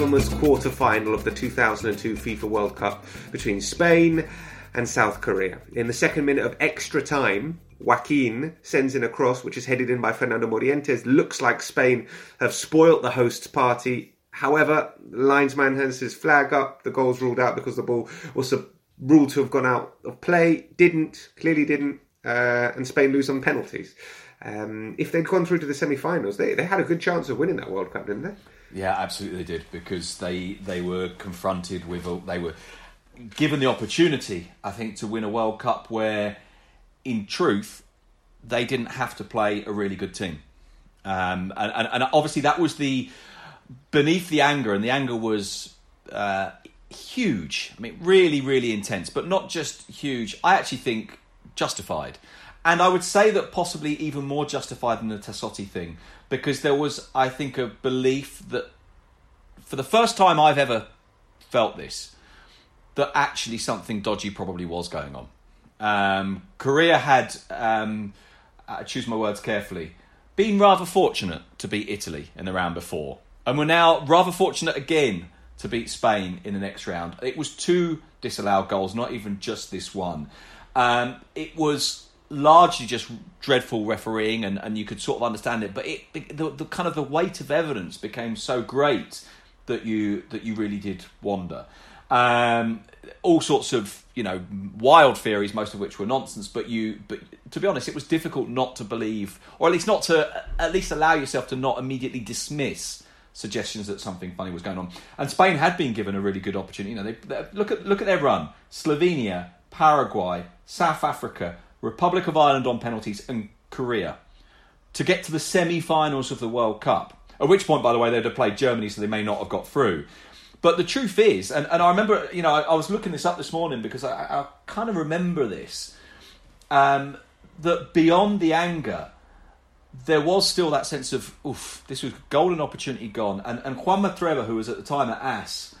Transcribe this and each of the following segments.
infamous quarter final of the 2002 FIFA World Cup between Spain and South Korea. In the second minute of extra time, Joaquin sends in a cross, which is headed in by Fernando Morientes. Looks like Spain have spoilt the hosts' party. However, linesman has his flag up. The goal's ruled out because the ball was ruled to have gone out of play. Didn't, clearly didn't. Uh, and Spain lose on penalties. Um, if they'd gone through to the semi-finals, they, they had a good chance of winning that World Cup, didn't they? Yeah, absolutely they did because they they were confronted with a, they were given the opportunity, I think, to win a World Cup where, in truth, they didn't have to play a really good team, um, and, and, and obviously that was the beneath the anger, and the anger was. Uh, huge. I mean, really, really intense, but not just huge. I actually think justified. And I would say that possibly even more justified than the Tassotti thing, because there was, I think, a belief that for the first time I've ever felt this, that actually something dodgy probably was going on. Um, Korea had, um, I choose my words carefully, been rather fortunate to beat Italy in the round before, and were now rather fortunate again to beat Spain in the next round. It was two disallowed goals, not even just this one. Um, it was largely just dreadful refereeing, and, and you could sort of understand it. But it the, the kind of the weight of evidence became so great that you that you really did wonder. Um, all sorts of you know wild theories, most of which were nonsense. But you, but to be honest, it was difficult not to believe, or at least not to at least allow yourself to not immediately dismiss suggestions that something funny was going on. And Spain had been given a really good opportunity. You know, they, they look at look at their run: Slovenia, Paraguay, South Africa, Republic of Ireland on penalties, and Korea to get to the semi finals of the World Cup. At which point, by the way, they'd have played Germany, so they may not have got through. But the truth is, and, and I remember, you know, I, I was looking this up this morning because I, I kind of remember this, um, that beyond the anger, there was still that sense of, oof, this was golden opportunity gone. And, and Juanma Trueba, who was at the time at AS,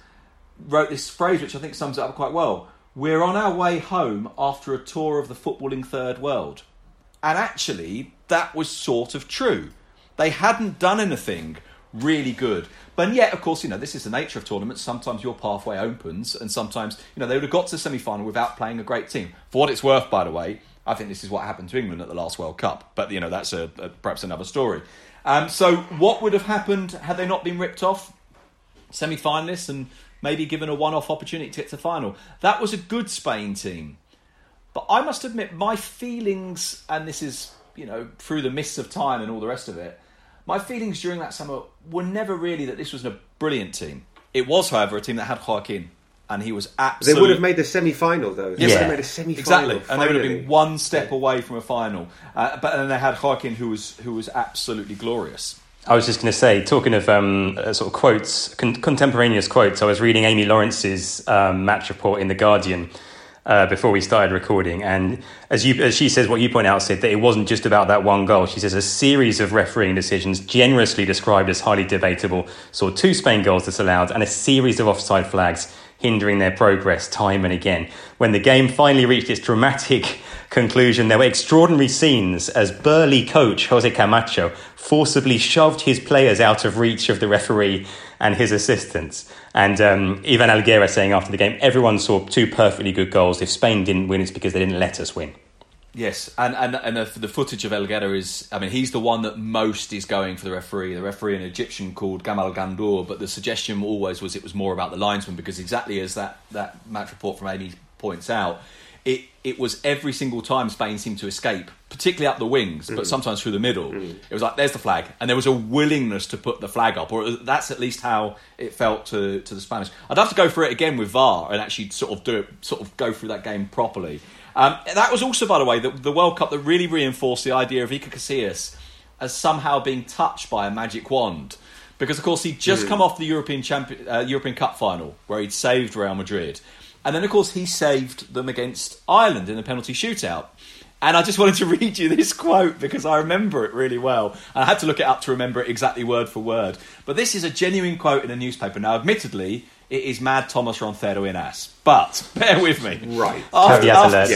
wrote this phrase which I think sums it up quite well. We're on our way home after a tour of the footballing third world. And actually, that was sort of true. They hadn't done anything really good. But yet, of course, you know, this is the nature of tournaments. Sometimes your pathway opens, and sometimes, you know, they would have got to the semi final without playing a great team. For what it's worth, by the way, I think this is what happened to England at the last World Cup. But, you know, that's a, a perhaps another story. Um, so, what would have happened had they not been ripped off? Semi finalists and maybe given a one off opportunity to get to the final. That was a good Spain team. But I must admit, my feelings, and this is, you know, through the mists of time and all the rest of it, my feelings during that summer were never really that this was a brilliant team. It was, however, a team that had Joaquin, and he was absolutely. They would have made the semi final, though. They Yes. would have made a semi final. Exactly, and they would have been one step away from a final. Uh, but then they had Joaquin, who was who was absolutely glorious. I was just going to say, talking of um, uh, sort of quotes, con- contemporaneous quotes, I was reading Amy Lawrence's um, match report in The Guardian uh, before we started recording. And as, you, as she says, what you point out, said that it wasn't just about that one goal. She says a series of refereeing decisions, generously described as highly debatable, saw two Spain goals disallowed and a series of offside flags hindering their progress time and again. When the game finally reached its dramatic conclusion, there were extraordinary scenes as burly coach Jose Camacho forcibly shoved his players out of reach of the referee and his assistants. And um, Ivan Helguera saying after the game, everyone saw two perfectly good goals. If Spain didn't win, it's because they didn't let us win. Yes, and and and the, the footage of El Helguera is, I mean, he's the one that most is going for the referee. The referee, an Egyptian called Gamal Ghandour, but the suggestion always was it was more about the linesman because exactly as that that match report from Amy points out, it it was every single time Spain seemed to escape, particularly up the wings, but mm. sometimes through the middle. Mm. It was like there's the flag, and there was a willingness to put the flag up, or that's at least how it felt to to the Spanish. I'd have to go through it again with VAR and actually sort of do it, sort of go through that game properly. Um, that was also, by the way, the, the World Cup that really reinforced the idea of Iker Casillas as somehow being touched by a magic wand. Because, of course, he'd just come off the European, champion, uh, European Cup final where he'd saved Real Madrid. And then, of course, he saved them against Ireland in the penalty shootout. And I just wanted to read you this quote because I remember it really well. And I had to look it up to remember it exactly word for word. But this is a genuine quote in a newspaper. Now, admittedly, it is Mad Thomas Roncero in AS. But bear with me. Right. After, Caveat after- alert.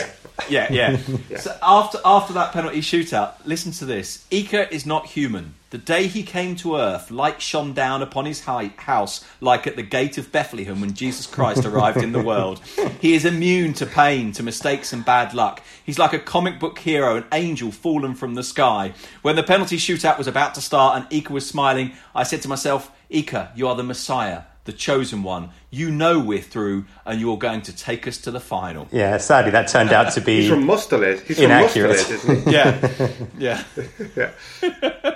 Yeah. yeah, yeah. So after after that penalty shootout, listen to this. Iker is not human. The day he came to earth, light shone down upon his hi- house like at the gate of Bethlehem when Jesus Christ arrived in the world. He is immune to pain, to mistakes and bad luck. He's like a comic book hero, an angel fallen from the sky. When the penalty shootout was about to start and Iker was smiling, I said to myself, Iker, you are the Messiah, the chosen one. You know we're through and you're going to take us to the final. Yeah, sadly, that turned out to be. He's from Mostoles. He's from Inaccurate. Isn't he? Yeah, yeah. Yeah.